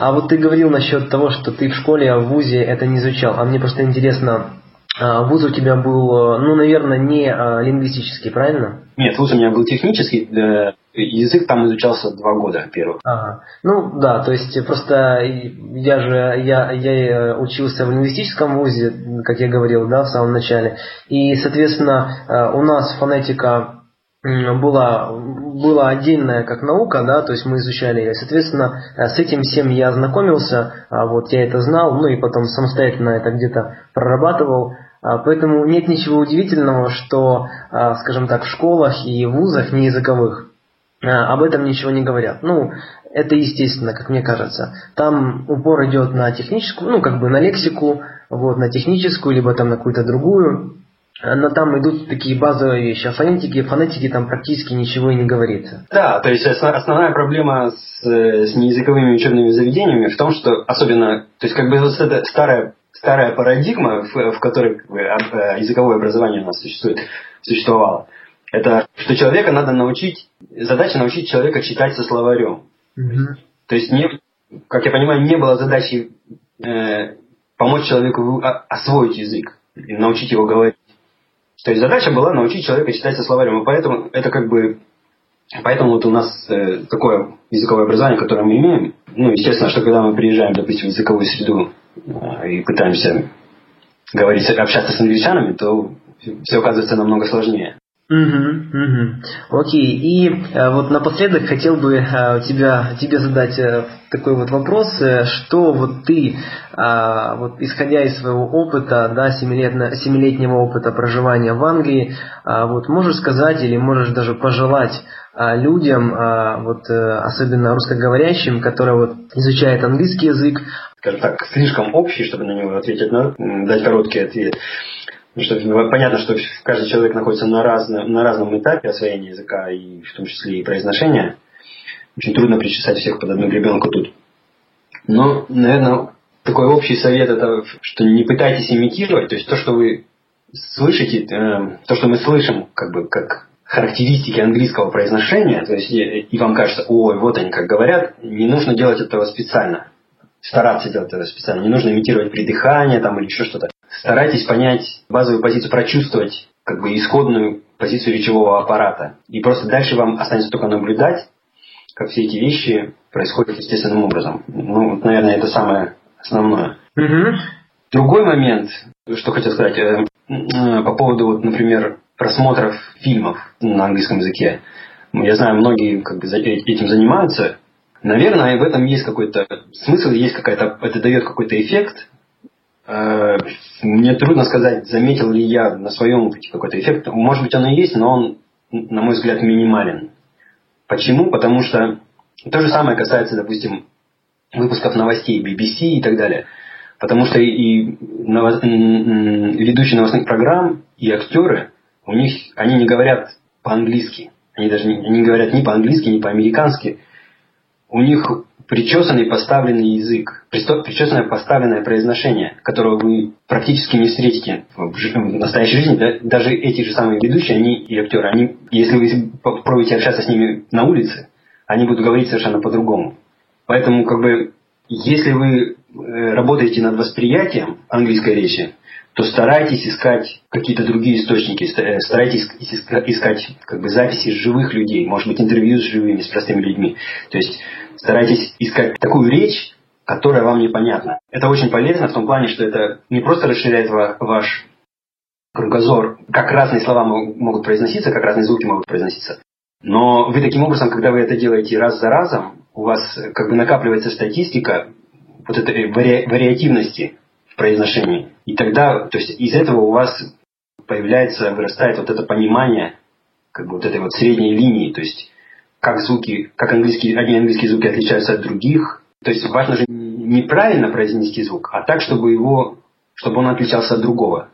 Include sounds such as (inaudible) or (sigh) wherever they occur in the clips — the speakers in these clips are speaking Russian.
А вот ты говорил насчет того, что ты в школе, а в ВУЗе это не изучал. А мне просто интересно, а, вуз у тебя был, ну, наверное, не а, лингвистический, правильно? Нет, вуз у меня был технический, язык там изучался два года первых. Ага. Ну да, то есть просто я же я, я учился в лингвистическом вузе, как я говорил, да, в самом начале. И, соответственно, у нас фонетика была, была отдельная как наука, да, то есть мы изучали ее. Соответственно, с этим всем я ознакомился, а вот я это знал, ну и потом самостоятельно это где-то прорабатывал. А, поэтому нет ничего удивительного, что, а, скажем так, в школах и вузах не языковых об этом ничего не говорят. Ну, это естественно, как мне кажется. Там упор идет на техническую, ну, как бы на лексику, вот, на техническую, либо там на какую-то другую но там идут такие базовые вещи. О фонетике, фонетике там практически ничего и не говорится. Да, то есть основная проблема с, с неязыковыми учебными заведениями в том, что особенно, то есть как бы вот эта старая, старая парадигма, в, в которой как бы, а, языковое образование у нас существует, существовало, это что человека надо научить, задача научить человека читать со словарем. Угу. То есть, не, как я понимаю, не было задачи э, помочь человеку освоить язык, научить его говорить. То есть задача была научить человека читать со словарем. И поэтому это как бы... Поэтому вот у нас э, такое языковое образование, которое мы имеем. Ну, естественно, что когда мы приезжаем, допустим, в языковую среду э, и пытаемся говорить, общаться с англичанами, то все оказывается намного сложнее. Угу, угу. Окей. И э, вот напоследок хотел бы э, тебя, тебе задать э, такой вот вопрос, э, что вот ты, э, вот исходя из своего опыта, да, семилетнего опыта проживания в Англии, э, вот можешь сказать или можешь даже пожелать э, людям, э, вот э, особенно русскоговорящим, которые вот изучают английский язык, скажем так, слишком общий, чтобы на него ответить, но дать короткий ответ. Потому что понятно, что каждый человек находится на, разном, на разном этапе освоения языка, и в том числе и произношения. Очень трудно причесать всех под одну гребенку тут. Но, наверное, такой общий совет это, что не пытайтесь имитировать, то есть то, что вы слышите, э, то, что мы слышим, как бы как характеристики английского произношения, то есть и вам кажется, ой, вот они как говорят, не нужно делать этого специально, стараться делать это специально, не нужно имитировать придыхание там или еще что-то старайтесь понять базовую позицию, прочувствовать как бы исходную позицию речевого аппарата. И просто дальше вам останется только наблюдать, как все эти вещи происходят естественным образом. Ну, вот, наверное, это самое основное. Угу. Другой момент, что хотел сказать, э, э, по поводу, вот, например, просмотров фильмов на английском языке. Я знаю, многие как бы, этим занимаются. Наверное, в этом есть какой-то смысл, есть какая-то, это дает какой-то эффект, Э, мне трудно сказать, заметил ли я на своем опыте какой-то эффект. Может быть, он и есть, но он, на мой взгляд, минимален. Почему? Потому что то же самое касается, допустим, выпусков новостей BBC и так далее. Потому что и ново... ведущие новостных программ, и актеры, у них, они не говорят по-английски. Они даже не, они говорят ни по-английски, ни по-американски. У них причесанный поставленный язык, причесанное поставленное произношение, которого вы практически не встретите в, в настоящей жизни. Да? Даже эти же самые ведущие, они и актеры, они, если вы попробуете общаться с ними на улице, они будут говорить совершенно по-другому. Поэтому, как бы, если вы э, работаете над восприятием английской речи, то старайтесь искать какие-то другие источники, э, старайтесь искать как бы, записи живых людей, может быть, интервью с живыми, с простыми людьми. То есть старайтесь искать такую речь, которая вам непонятна. Это очень полезно в том плане, что это не просто расширяет ваш кругозор, как разные слова могут произноситься, как разные звуки могут произноситься. Но вы таким образом, когда вы это делаете раз за разом, у вас как бы накапливается статистика вот этой вари вариативности произношении. И тогда, то есть из этого у вас появляется, вырастает вот это понимание как бы вот этой вот средней линии, то есть как звуки, как английские, одни английские звуки отличаются от других. То есть важно же неправильно произнести звук, а так, чтобы его, чтобы он отличался от другого.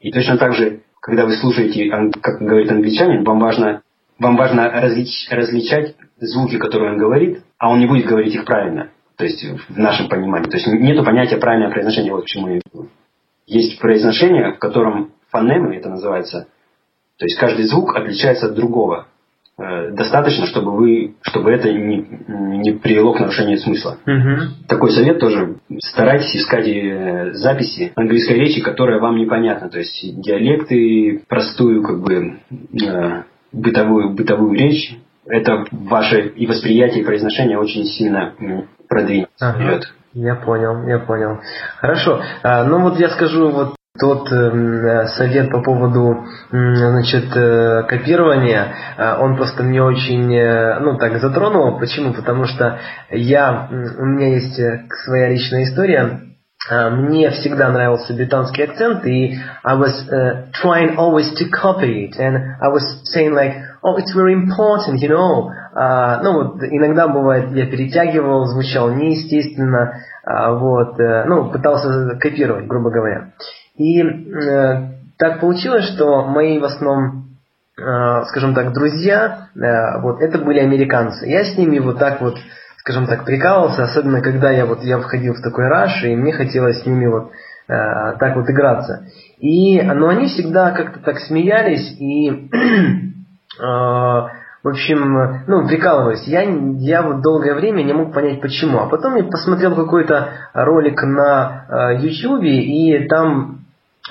И точно так же, когда вы слушаете, как говорит англичанин, вам важно, вам важно различ, различать звуки, которые он говорит, а он не будет говорить их правильно. То есть в нашем понимании. То есть нет понятия правильное произношение. Вот почему я Есть произношение, в котором фонемы, это называется, то есть каждый звук отличается от другого. э, достаточно, чтобы вы, чтобы это не, не привело к нарушению смысла. Угу. Такой совет тоже. Старайтесь искать э, записи английской речи, которая вам непонятна. То есть диалекты, простую как бы э, бытовую, бытовую речь. Это ваше и восприятие, и произношение очень сильно продвинет ага. Я понял, я понял. Хорошо. А, ну вот я скажу вот тот э, совет по поводу значит, э, копирования, э, он просто мне очень э, ну, так затронул. Почему? Потому что я, у меня есть э, своя личная история. Uh, мне всегда нравился британский акцент, и I was uh, trying always to copy it, and I was saying like, it's very important, you know. Uh, ну вот иногда бывает, я перетягивал, звучал неестественно, uh, вот, uh, ну пытался копировать, грубо говоря. И э, так получилось, что мои в основном, э, скажем так, друзья, вот это были американцы. Я с ними вот так вот, скажем так, прикалывался, особенно когда я вот я входил в такой раш, и мне хотелось с ними вот так вот играться. И, но они всегда как-то так смеялись и (clears throat) в общем, ну, прикалываюсь. Я, я вот долгое время не мог понять, почему. А потом я посмотрел какой-то ролик на э, YouTube, и там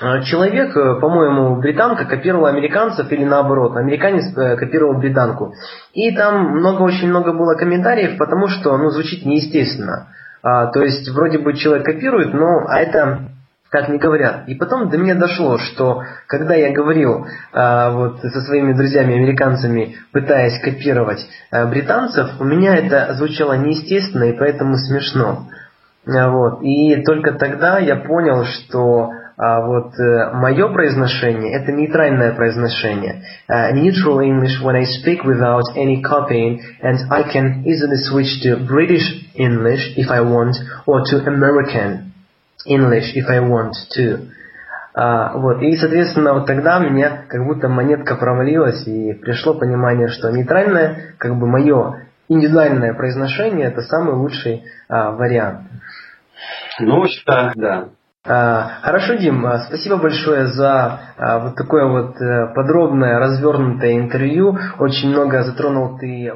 а, человек, э, по-моему, британка копировала американцев или наоборот, американец э, копировал британку. И там много, очень много было комментариев, потому что, ну, звучит неестественно. А, то есть, вроде бы человек копирует, но а это так не говорят. И потом до меня дошло, что когда я говорил а, вот со своими друзьями-американцами, пытаясь копировать а, британцев, у меня это звучало неестественно и поэтому смешно. А, вот. И только тогда я понял, что а вот э, мое произношение – это нейтральное произношение. Uh, neutral English when I speak without any copying, and I can easily switch to British English if I want, or to American English if I want to. Uh, вот. И, соответственно, вот тогда мне как будто монетка провалилась, и пришло понимание, что нейтральное, как бы мое индивидуальное произношение – это самый лучший uh, вариант. Ну, что, да. А, хорошо, Дим, а, спасибо большое за а, вот такое вот э, подробное, развернутое интервью. Очень много затронул ты